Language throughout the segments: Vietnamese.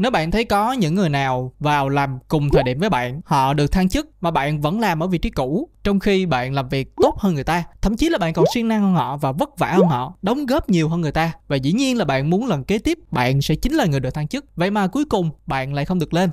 Nếu bạn thấy có những người nào vào làm cùng thời điểm với bạn, họ được thăng chức mà bạn vẫn làm ở vị trí cũ, trong khi bạn làm việc tốt hơn người ta, thậm chí là bạn còn siêng năng hơn họ và vất vả hơn họ, đóng góp nhiều hơn người ta và dĩ nhiên là bạn muốn lần kế tiếp bạn sẽ chính là người được thăng chức. Vậy mà cuối cùng bạn lại không được lên.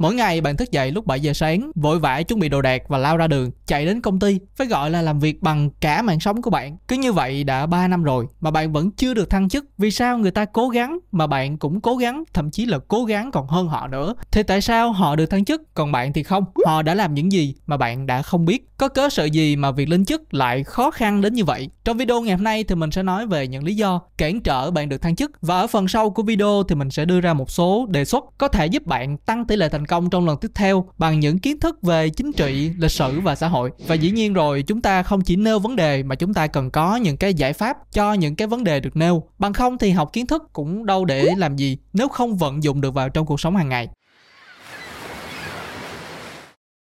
Mỗi ngày bạn thức dậy lúc 7 giờ sáng, vội vã chuẩn bị đồ đạc và lao ra đường, chạy đến công ty, phải gọi là làm việc bằng cả mạng sống của bạn. Cứ như vậy đã 3 năm rồi mà bạn vẫn chưa được thăng chức. Vì sao người ta cố gắng mà bạn cũng cố gắng, thậm chí là cố gắng còn hơn họ nữa. Thì tại sao họ được thăng chức còn bạn thì không? Họ đã làm những gì mà bạn đã không biết? Có cớ sự gì mà việc lên chức lại khó khăn đến như vậy? Trong video ngày hôm nay thì mình sẽ nói về những lý do cản trở bạn được thăng chức và ở phần sau của video thì mình sẽ đưa ra một số đề xuất có thể giúp bạn tăng tỷ lệ thành công trong lần tiếp theo bằng những kiến thức về chính trị, lịch sử và xã hội. Và dĩ nhiên rồi, chúng ta không chỉ nêu vấn đề mà chúng ta cần có những cái giải pháp cho những cái vấn đề được nêu. Bằng không thì học kiến thức cũng đâu để làm gì nếu không vận dụng được vào trong cuộc sống hàng ngày.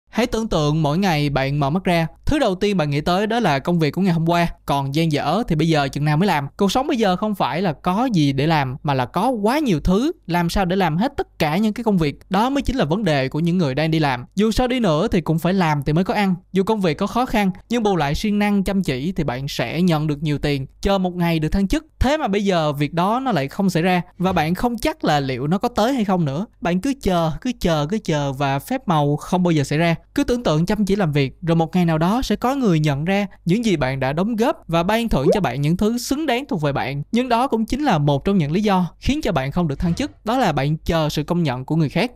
Hãy tưởng tượng mỗi ngày bạn mở mắt ra, thứ đầu tiên bạn nghĩ tới đó là công việc của ngày hôm qua, còn gian dở thì bây giờ chừng nào mới làm. Cuộc sống bây giờ không phải là có gì để làm mà là có quá nhiều thứ, làm sao để làm hết tất cả những cái công việc. Đó mới chính là vấn đề của những người đang đi làm. Dù sao đi nữa thì cũng phải làm thì mới có ăn. Dù công việc có khó khăn, nhưng bù lại siêng năng chăm chỉ thì bạn sẽ nhận được nhiều tiền, chờ một ngày được thăng chức. Thế mà bây giờ việc đó nó lại không xảy ra và bạn không chắc là liệu nó có tới hay không nữa. Bạn cứ chờ, cứ chờ, cứ chờ và phép màu không bao giờ xảy ra cứ tưởng tượng chăm chỉ làm việc rồi một ngày nào đó sẽ có người nhận ra những gì bạn đã đóng góp và ban thưởng cho bạn những thứ xứng đáng thuộc về bạn. Nhưng đó cũng chính là một trong những lý do khiến cho bạn không được thăng chức, đó là bạn chờ sự công nhận của người khác.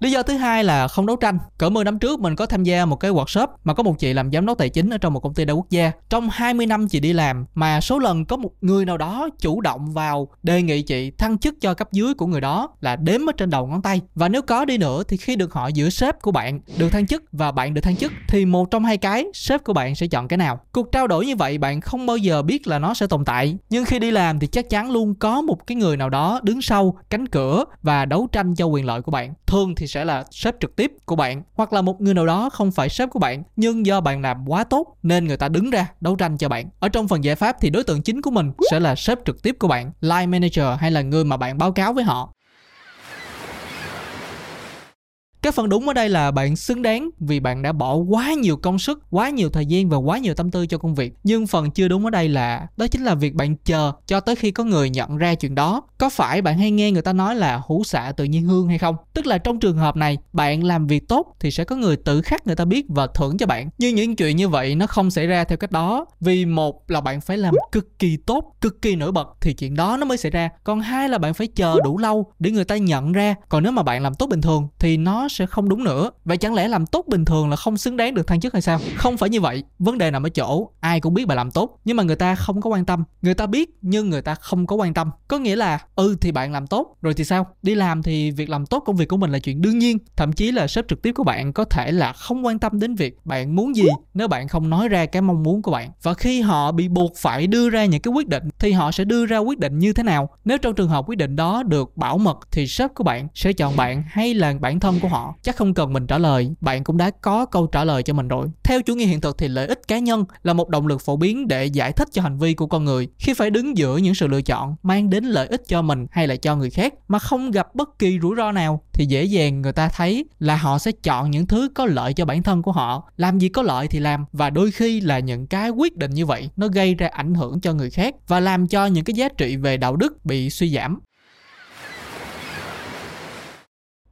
Lý do thứ hai là không đấu tranh. Cỡ 10 năm trước mình có tham gia một cái workshop mà có một chị làm giám đốc tài chính ở trong một công ty đa quốc gia. Trong 20 năm chị đi làm, mà số lần có một người nào đó chủ động vào đề nghị chị thăng chức cho cấp dưới của người đó là đếm ở trên đầu ngón tay. Và nếu có đi nữa thì khi được hỏi giữa sếp của bạn được thăng chức và bạn được thăng chức thì một trong hai cái sếp của bạn sẽ chọn cái nào. Cuộc trao đổi như vậy bạn không bao giờ biết là nó sẽ tồn tại. Nhưng khi đi làm thì chắc chắn luôn có một cái người nào đó đứng sau cánh cửa và đấu tranh cho quyền lợi của bạn. Thường thì sẽ là sếp trực tiếp của bạn, hoặc là một người nào đó không phải sếp của bạn, nhưng do bạn làm quá tốt nên người ta đứng ra đấu tranh cho bạn. Ở trong phần giải pháp thì đối tượng chính của mình sẽ là sếp trực tiếp của bạn, line manager hay là người mà bạn báo cáo với họ cái phần đúng ở đây là bạn xứng đáng vì bạn đã bỏ quá nhiều công sức, quá nhiều thời gian và quá nhiều tâm tư cho công việc. Nhưng phần chưa đúng ở đây là, đó chính là việc bạn chờ cho tới khi có người nhận ra chuyện đó. Có phải bạn hay nghe người ta nói là hữu xạ tự nhiên hương hay không? Tức là trong trường hợp này, bạn làm việc tốt thì sẽ có người tự khắc người ta biết và thưởng cho bạn. Nhưng những chuyện như vậy nó không xảy ra theo cách đó. Vì một là bạn phải làm cực kỳ tốt, cực kỳ nổi bật thì chuyện đó nó mới xảy ra. Còn hai là bạn phải chờ đủ lâu để người ta nhận ra. Còn nếu mà bạn làm tốt bình thường thì nó sẽ không đúng nữa. Vậy chẳng lẽ làm tốt bình thường là không xứng đáng được thăng chức hay sao? Không phải như vậy. Vấn đề nằm ở chỗ, ai cũng biết bạn làm tốt, nhưng mà người ta không có quan tâm. Người ta biết, nhưng người ta không có quan tâm. Có nghĩa là ừ thì bạn làm tốt, rồi thì sao? Đi làm thì việc làm tốt công việc của mình là chuyện đương nhiên. Thậm chí là sếp trực tiếp của bạn có thể là không quan tâm đến việc bạn muốn gì nếu bạn không nói ra cái mong muốn của bạn. Và khi họ bị buộc phải đưa ra những cái quyết định, thì họ sẽ đưa ra quyết định như thế nào? Nếu trong trường hợp quyết định đó được bảo mật, thì sếp của bạn sẽ chọn bạn hay là bản thân của họ? Chắc không cần mình trả lời, bạn cũng đã có câu trả lời cho mình rồi. Theo chủ nghĩa hiện thực thì lợi ích cá nhân là một động lực phổ biến để giải thích cho hành vi của con người khi phải đứng giữa những sự lựa chọn mang đến lợi ích cho mình hay là cho người khác mà không gặp bất kỳ rủi ro nào thì dễ dàng người ta thấy là họ sẽ chọn những thứ có lợi cho bản thân của họ. Làm gì có lợi thì làm, và đôi khi là những cái quyết định như vậy nó gây ra ảnh hưởng cho người khác và làm cho những cái giá trị về đạo đức bị suy giảm.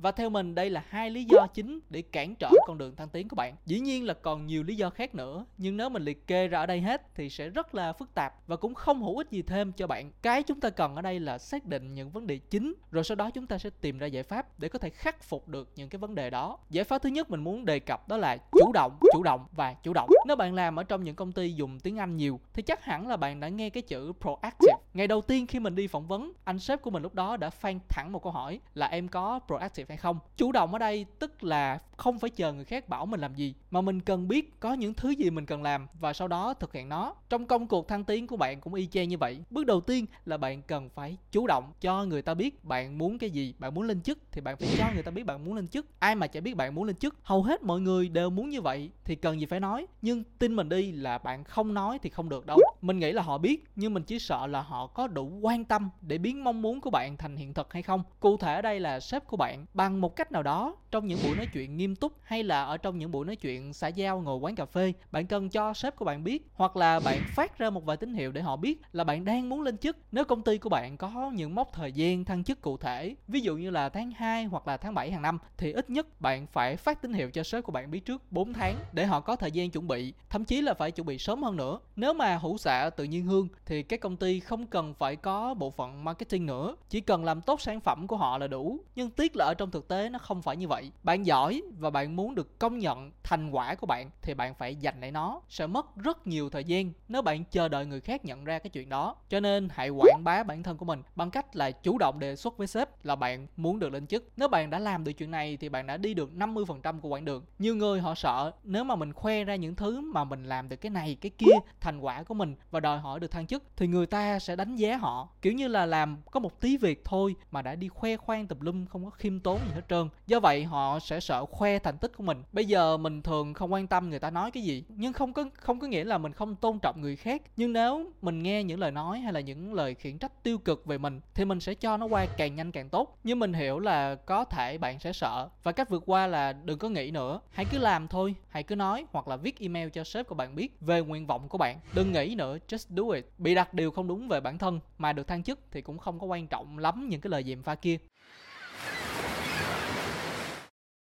Và theo mình đây là hai lý do chính để cản trở con đường thăng tiến của bạn. Dĩ nhiên là còn nhiều lý do khác nữa, nhưng nếu mình liệt kê ra ở đây hết thì sẽ rất là phức tạp và cũng không hữu ích gì thêm cho bạn. Cái chúng ta cần ở đây là xác định những vấn đề chính, rồi sau đó chúng ta sẽ tìm ra giải pháp để có thể khắc phục được những cái vấn đề đó. Giải pháp thứ nhất mình muốn đề cập đó là chủ động, chủ động và chủ động. Nếu bạn làm ở trong những công ty dùng tiếng Anh nhiều thì chắc hẳn là bạn đã nghe cái chữ proactive. Ngày đầu tiên khi mình đi phỏng vấn, anh sếp của mình lúc đó đã phang thẳng một câu hỏi là em có proactive hay không? Chủ động ở đây tức là không phải chờ người khác bảo mình làm gì, mà mình cần biết có những thứ gì mình cần làm và sau đó thực hiện nó. Trong công cuộc thăng tiến của bạn cũng y chang như vậy. Bước đầu tiên là bạn cần phải chủ động cho người ta biết bạn muốn cái gì, bạn muốn lên chức thì bạn phải cho người ta biết bạn muốn lên chức. Ai mà chả biết bạn muốn lên chức, hầu hết mọi người đều muốn như vậy thì cần gì phải nói. Nhưng tin mình đi là bạn không nói thì không được đâu. Mình nghĩ là họ biết, nhưng mình chỉ sợ là họ có đủ quan tâm để biến mong muốn của bạn thành hiện thực hay không. Cụ thể ở đây là sếp của bạn. Bằng một cách nào đó, trong những buổi nói chuyện nghiêm túc hay là ở trong những buổi nói chuyện xã giao ngồi quán cà phê, bạn cần cho sếp của bạn biết hoặc là bạn phát ra một vài tín hiệu để họ biết là bạn đang muốn lên chức. Nếu công ty của bạn có những mốc thời gian thăng chức cụ thể, ví dụ như là tháng 2 hoặc là tháng 7 hàng năm, thì ít nhất bạn phải phát tín hiệu cho sếp của bạn biết trước 4 tháng để họ có thời gian chuẩn bị, thậm chí là phải chuẩn bị sớm hơn nữa. Nếu mà hữu xạ tự nhiên hương, thì các công ty không cần phải có bộ phận marketing nữa, chỉ cần làm tốt sản phẩm của họ là đủ. Nhưng tiếc là ở trong thực tế nó không phải như vậy. Bạn giỏi và bạn muốn được công nhận thành quả của bạn thì bạn phải dành lại nó, sẽ mất rất nhiều thời gian nếu bạn chờ đợi người khác nhận ra cái chuyện đó. Cho nên hãy quảng bá bản thân của mình bằng cách là chủ động đề xuất với sếp là bạn muốn được lên chức. Nếu bạn đã làm được chuyện này thì bạn đã đi được 50% của quãng đường. Nhiều người họ sợ nếu mà mình khoe ra những thứ mà mình làm được cái này, cái kia, thành quả của mình và đòi hỏi được thăng chức thì người ta sẽ đánh giá họ. Kiểu như là làm có một tí việc thôi mà đã đi khoe khoang tùm lum, không có khiêm tốn gì hết trơn. Do vậy họ sẽ sợ khoe thành tích của mình. Bây giờ mình thường không quan tâm người ta nói cái gì, nhưng không có không có nghĩa là mình không tôn trọng người khác. Nhưng nếu mình nghe những lời nói hay là những lời khiển trách tiêu cực về mình, thì mình sẽ cho nó qua càng nhanh càng tốt. Nhưng mình hiểu là có thể bạn sẽ sợ. Và cách vượt qua là đừng có nghĩ nữa. Hãy cứ làm thôi, hãy cứ nói hoặc là viết email cho sếp của bạn biết về nguyện vọng của bạn. Đừng nghĩ nữa, just do it. Bị đặt điều không đúng về bản thân mà được thăng chức thì cũng không có quan trọng lắm những cái lời dèm pha kia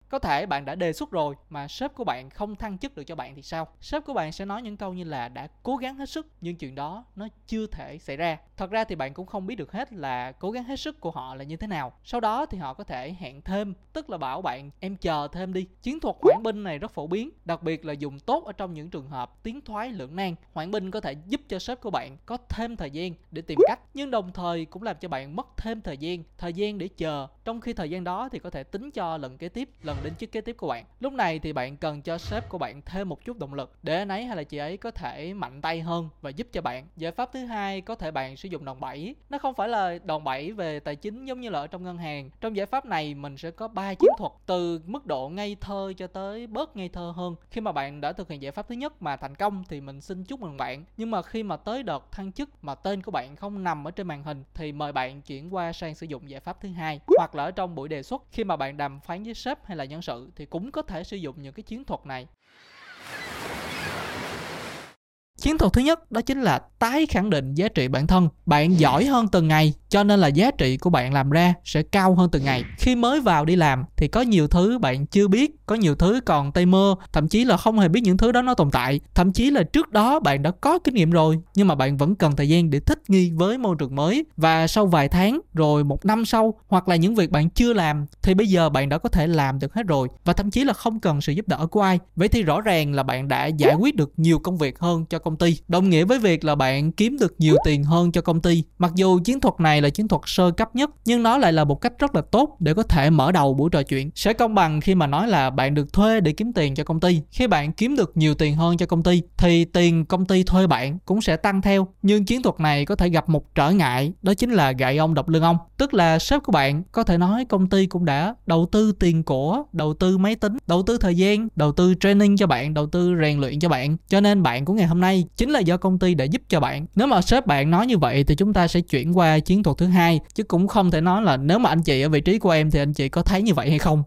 có thể bạn đã đề xuất rồi mà sếp của bạn không thăng chức được cho bạn thì sao? Sếp của bạn sẽ nói những câu như là đã cố gắng hết sức, nhưng chuyện đó nó chưa thể xảy ra. Thật ra thì bạn cũng không biết được hết là cố gắng hết sức của họ là như thế nào. Sau đó thì họ có thể hẹn thêm, tức là bảo bạn, em chờ thêm đi. Chiến thuật hoãn binh này rất phổ biến, đặc biệt là dùng tốt ở trong những trường hợp tiến thoái lưỡng nan. Hoãn binh có thể giúp cho sếp của bạn có thêm thời gian để tìm cách, nhưng đồng thời cũng làm cho bạn mất thêm thời gian thời gian để chờ. Trong khi thời gian đó thì có thể tính cho lần kế tiếp, lần đến chức kế tiếp của bạn. Lúc này thì bạn cần cho sếp của bạn thêm một chút động lực. Để anh ấy hay là chị ấy có thể mạnh tay hơn và giúp cho bạn. Giải pháp thứ hai, có thể bạn sử dụng đòn bẩy. Nó không phải là đòn bẩy về tài chính giống như là ở trong ngân hàng. Trong giải pháp này, mình sẽ có ba chiến thuật, từ mức độ ngây thơ cho tới bớt ngây thơ hơn. Khi mà bạn đã thực hiện giải pháp thứ nhất mà thành công thì mình xin chúc mừng bạn. Nhưng mà khi mà tới đợt thăng chức mà tên của bạn không nằm ở trên màn hình thì mời bạn chuyển qua sang sử dụng giải pháp thứ hai, hoặc là ở trong buổi đề xuất. Khi mà bạn đàm phán với sếp hay là nhân sự thì cũng có thể sử dụng những cái chiến thuật này chiến thuật thứ nhất đó chính là tái khẳng định giá trị bản thân. Bạn giỏi hơn từng ngày, cho nên là giá trị của bạn làm ra sẽ cao hơn từng ngày. Khi mới vào đi làm thì có nhiều thứ bạn chưa biết, có nhiều thứ còn tay mơ, thậm chí là không hề biết những thứ đó nó tồn tại. Thậm chí là trước đó bạn đã có kinh nghiệm rồi, nhưng mà bạn vẫn cần thời gian để thích nghi với môi trường mới. Và sau vài tháng, rồi một năm sau, hoặc là những việc bạn chưa làm, thì bây giờ bạn đã có thể làm được hết rồi. Và thậm chí là không cần sự giúp đỡ của ai. Vậy thì rõ ràng là bạn đã giải quyết được nhiều công việc hơn cho công ty. Đồng nghĩa với việc là bạn kiếm được nhiều tiền hơn cho công ty. Mặc dù chiến thuật này là chiến thuật sơ cấp nhất, nhưng nó lại là một cách rất là tốt để có thể mở đầu buổi trò chuyện. Sẽ công bằng khi mà nói là bạn được thuê để kiếm tiền cho công ty. Khi bạn kiếm được nhiều tiền hơn cho công ty, thì tiền công ty thuê bạn cũng sẽ tăng theo. Nhưng chiến thuật này có thể gặp một trở ngại, đó chính là gậy ông đập lưng ông. Tức là sếp của bạn có thể nói công ty cũng đã đầu tư tiền của, đầu tư máy tính, đầu tư thời gian, đầu tư training cho bạn, đầu tư rèn luyện cho bạn. Cho nên bạn của ngày hôm nay chính là do công ty đã giúp cho bạn. Nếu mà sếp bạn nói như vậy thì chúng ta sẽ chuyển qua chiến thuật thứ hai, chứ cũng không thể nói là nếu mà anh chị ở vị trí của em thì anh chị có thấy như vậy hay không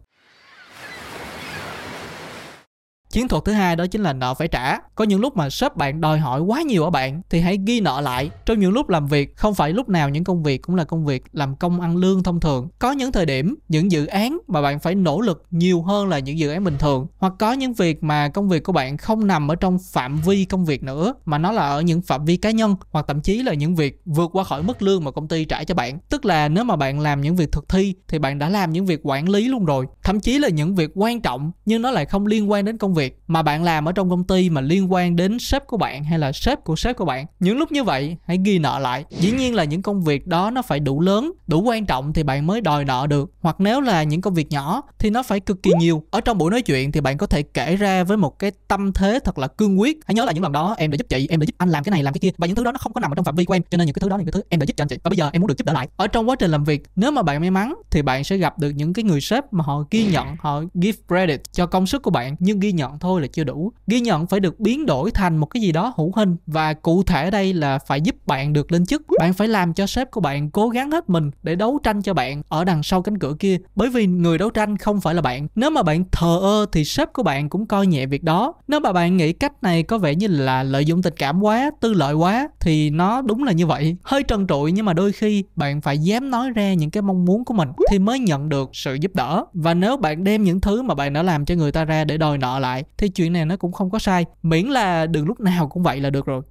chiến thuật thứ hai đó chính là nợ phải trả. Có những lúc mà sếp bạn đòi hỏi quá nhiều ở bạn, thì hãy ghi nợ lại. Trong những lúc làm việc, không phải lúc nào những công việc cũng là công việc làm công ăn lương thông thường. Có những thời điểm, những dự án mà bạn phải nỗ lực nhiều hơn là những dự án bình thường. Hoặc có những việc mà công việc của bạn không nằm ở trong phạm vi công việc nữa, mà nó là ở những phạm vi cá nhân, hoặc thậm chí là những việc vượt qua khỏi mức lương mà công ty trả cho bạn. Tức là nếu mà bạn làm những việc thực thi, thì bạn đã làm những việc quản lý luôn rồi. Thậm chí là những việc quan trọng, nhưng nó lại không liên quan đến công việc việc mà bạn làm ở trong công ty mà liên quan đến sếp của bạn hay là sếp của sếp của bạn. Những lúc như vậy, hãy ghi nợ lại. Dĩ nhiên là những công việc đó nó phải đủ lớn, đủ quan trọng thì bạn mới đòi nợ được. Hoặc nếu là những công việc nhỏ thì nó phải cực kỳ nhiều. Ở trong buổi nói chuyện thì bạn có thể kể ra với một cái tâm thế thật là cương quyết. Hãy nhớ là những lần đó, em đã giúp chị, em đã giúp anh làm cái này, làm cái kia. Và những thứ đó nó không có nằm ở trong phạm vi của em, cho nên những cái thứ đó là những cái thứ em đã giúp cho anh chị. Và bây giờ em muốn được giúp đỡ lại. Ở trong quá trình làm việc, nếu mà bạn may mắn thì bạn sẽ gặp được những cái người sếp mà họ ghi nhận, họ give credit cho công sức của bạn, nhưng ghi nhận thôi là chưa đủ. Ghi nhận phải được biến đổi thành một cái gì đó hữu hình và cụ thể đây là phải giúp bạn được lên chức. Bạn phải làm cho sếp của bạn cố gắng hết mình để đấu tranh cho bạn ở đằng sau cánh cửa kia. Bởi vì người đấu tranh không phải là bạn. Nếu mà bạn thờ ơ thì sếp của bạn cũng coi nhẹ việc đó. Nếu mà bạn nghĩ cách này có vẻ như là lợi dụng tình cảm quá, tư lợi quá thì nó đúng là như vậy. Hơi trần trụi nhưng mà đôi khi bạn phải dám nói ra những cái mong muốn của mình thì mới nhận được sự giúp đỡ. Và nếu bạn đem những thứ mà bạn đã làm cho người ta ra để đòi nợ lại thì chuyện này nó cũng không có sai. Miễn là đừng lúc nào cũng vậy là được rồi.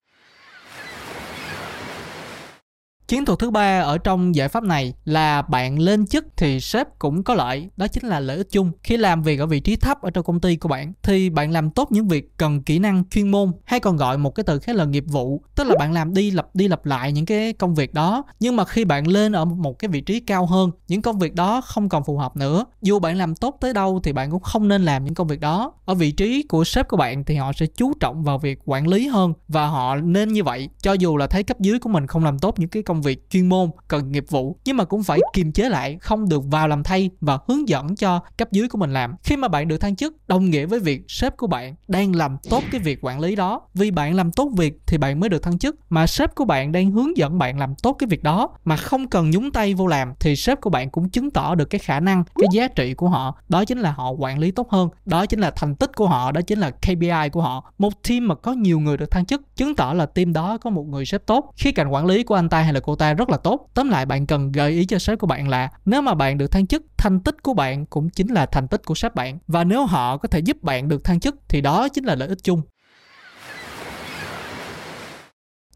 Chiến thuật thứ ba ở trong giải pháp này là bạn lên chức thì sếp cũng có lợi, đó chính là lợi ích chung. Khi làm việc ở vị trí thấp ở trong công ty của bạn thì bạn làm tốt những việc cần kỹ năng, chuyên môn hay còn gọi một cái từ khác là nghiệp vụ, tức là bạn làm đi lặp đi lặp lại những cái công việc đó. Nhưng mà khi bạn lên ở một cái vị trí cao hơn, những công việc đó không còn phù hợp nữa. Dù bạn làm tốt tới đâu thì bạn cũng không nên làm những công việc đó. Ở vị trí của sếp của bạn thì họ sẽ chú trọng vào việc quản lý hơn và họ nên như vậy. Cho dù là thấy cấp dưới của mình không làm tốt những cái công công việc chuyên môn, cần nghiệp vụ, nhưng mà cũng phải kiềm chế lại, không được vào làm thay và hướng dẫn cho cấp dưới của mình làm. Khi mà bạn được thăng chức, đồng nghĩa với việc sếp của bạn đang làm tốt cái việc quản lý đó. Vì bạn làm tốt việc thì bạn mới được thăng chức, mà sếp của bạn đang hướng dẫn bạn làm tốt cái việc đó. Mà không cần nhúng tay vô làm thì sếp của bạn cũng chứng tỏ được cái khả năng, cái giá trị của họ. Đó chính là họ quản lý tốt hơn. Đó chính là thành tích của họ. Đó chính là KPI của họ. Một team mà có nhiều người được thăng chức, chứng tỏ là team đó có một người sếp tốt. Khi cạnh quản lý của anh ta hay là cô ta rất là tốt. Tóm lại bạn cần gợi ý cho sếp của bạn là nếu mà bạn được thăng chức, thành tích của bạn cũng chính là thành tích của sếp bạn. Và nếu họ có thể giúp bạn được thăng chức thì đó chính là lợi ích chung.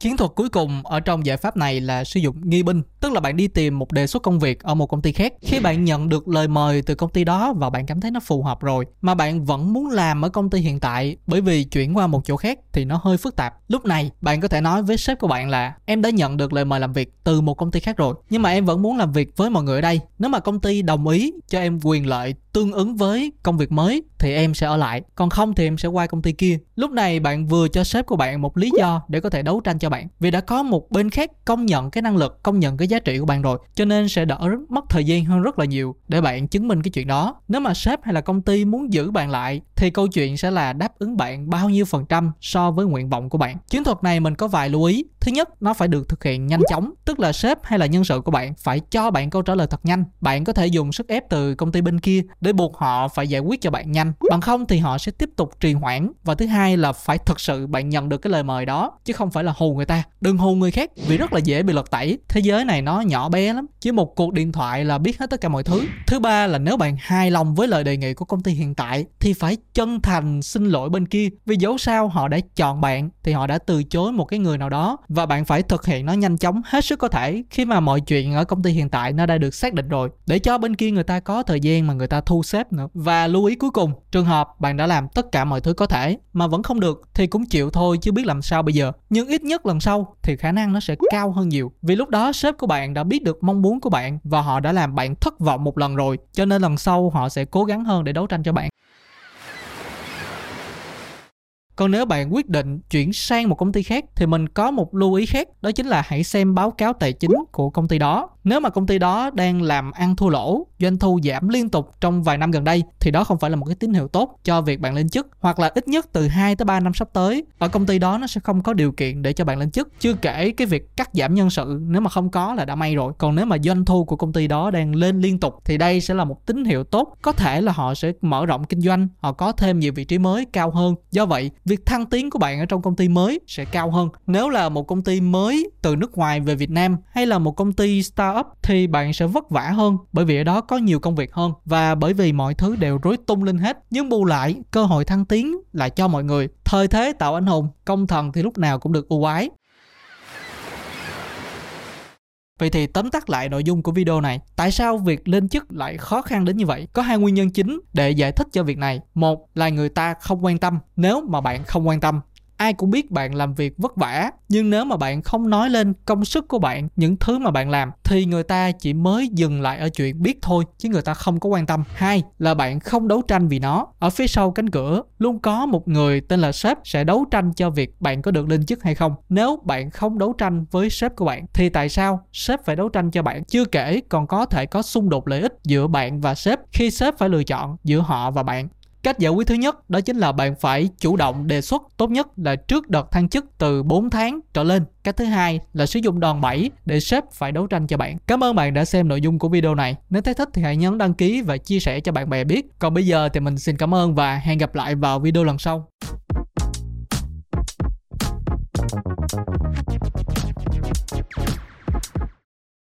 Chiến thuật cuối cùng ở trong giải pháp này là sử dụng nghi binh, tức là bạn đi tìm một đề xuất công việc ở một công ty khác. Khi bạn nhận được lời mời từ công ty đó và bạn cảm thấy nó phù hợp rồi, mà bạn vẫn muốn làm ở công ty hiện tại bởi vì chuyển qua một chỗ khác thì nó hơi phức tạp. Lúc này, bạn có thể nói với sếp của bạn là em đã nhận được lời mời làm việc từ một công ty khác rồi, nhưng mà em vẫn muốn làm việc với mọi người ở đây. Nếu mà công ty đồng ý cho em quyền lợi tương ứng với công việc mới thì em sẽ ở lại, còn không thì em sẽ qua công ty kia. Lúc này bạn vừa cho sếp của bạn một lý do để có thể đấu tranh cho bạn, vì đã có một bên khác công nhận cái năng lực, công nhận cái giá trị của bạn rồi, cho nên sẽ đỡ mất thời gian hơn rất là nhiều để bạn chứng minh cái chuyện đó. Nếu mà sếp hay là công ty muốn giữ bạn lại, thì câu chuyện sẽ là đáp ứng bạn bao nhiêu phần trăm so với nguyện vọng của bạn. Chiến thuật này mình có vài lưu ý. Thứ nhất, nó phải được thực hiện nhanh chóng, tức là sếp hay là nhân sự của bạn phải cho bạn câu trả lời thật nhanh. Bạn có thể dùng sức ép từ công ty bên kia để buộc họ phải giải quyết cho bạn nhanh. Bằng không thì họ sẽ tiếp tục trì hoãn. Và thứ hai là phải thật sự bạn nhận được cái lời mời đó, chứ không phải là hù người ta. Đừng hù người khác, vì rất là dễ bị lật tẩy. Thế giới này nó nhỏ bé lắm, chỉ một cuộc điện thoại là biết hết tất cả mọi thứ. Thứ ba là nếu bạn hài lòng với lời đề nghị của công ty hiện tại, thì phải chân thành xin lỗi bên kia, vì dẫu sao họ đã chọn bạn, thì họ đã từ chối một cái người nào đó. Và bạn phải thực hiện nó nhanh chóng, hết sức có thể, khi mà mọi chuyện ở công ty hiện tại nó đã được xác định rồi. Để cho bên kia người ta có thời gian mà người ta thu xếp nữa. Và lưu ý cuối cùng, trường hợp bạn đã làm tất cả mọi thứ có thể mà vẫn không được thì cũng chịu thôi chứ biết làm sao bây giờ. Nhưng ít nhất lần sau thì khả năng nó sẽ cao hơn nhiều. Vì lúc đó sếp của bạn đã biết được mong muốn của bạn và họ đã làm bạn thất vọng một lần rồi, cho nên lần sau họ sẽ cố gắng hơn để đấu tranh cho bạn. Còn nếu bạn quyết định chuyển sang một công ty khác thì mình có một lưu ý khác, đó chính là hãy xem báo cáo tài chính của công ty đó. Nếu mà công ty đó đang làm ăn thua lỗ doanh thu giảm liên tục trong vài năm gần đây, thì đó không phải là một cái tín hiệu tốt cho việc bạn lên chức, hoặc là ít nhất từ 2 tới 3 năm sắp tới. Ở công ty đó nó sẽ không có điều kiện để cho bạn lên chức. Chưa kể cái việc cắt giảm nhân sự, nếu mà không có là đã may rồi. Còn nếu mà doanh thu của công ty đó đang lên liên tục, thì đây sẽ là một tín hiệu tốt. Có thể là họ sẽ mở rộng kinh doanh, họ có thêm nhiều vị trí mới, cao hơn. Do vậy, việc thăng tiến của bạn ở trong công ty mới sẽ cao hơn. Nếu là một công ty mới từ nước ngoài về Việt Nam, hay là một công ty startup, thì bạn sẽ vất vả hơn. Bởi vì ở đó có nhiều công việc hơn và bởi vì mọi thứ đều rối tung lên hết, nhưng bù lại, cơ hội thăng tiến lại cho mọi người thời thế tạo anh hùng công thần thì lúc nào cũng được ưu ái Vậy thì tóm tắt lại nội dung của video này. Tại sao việc lên chức lại khó khăn đến như vậy? Có hai nguyên nhân chính để giải thích cho việc này. Một là người ta không quan tâm. Nếu mà bạn không quan tâm ai cũng biết bạn làm việc vất vả, nhưng nếu mà bạn không nói lên công sức của bạn, những thứ mà bạn làm, thì người ta chỉ mới dừng lại ở chuyện biết thôi, chứ người ta không có quan tâm. Hai là bạn không đấu tranh vì nó. Ở phía sau cánh cửa, luôn có một người tên là sếp sẽ đấu tranh cho việc bạn có được lên chức hay không. Nếu bạn không đấu tranh với sếp của bạn, thì tại sao sếp phải đấu tranh cho bạn? Chưa kể còn có thể có xung đột lợi ích giữa bạn và sếp khi sếp phải lựa chọn giữa họ và bạn. Cách giải quyết thứ nhất đó chính là bạn phải chủ động đề xuất tốt nhất là trước đợt thăng chức từ 4 tháng trở lên. Cách thứ hai là sử dụng đòn bẩy để sếp phải đấu tranh cho bạn. Cảm ơn bạn đã xem nội dung của video này. Nếu thấy thích thì hãy nhấn đăng ký và chia sẻ cho bạn bè biết. Còn bây giờ thì mình xin cảm ơn và hẹn gặp lại vào video lần sau.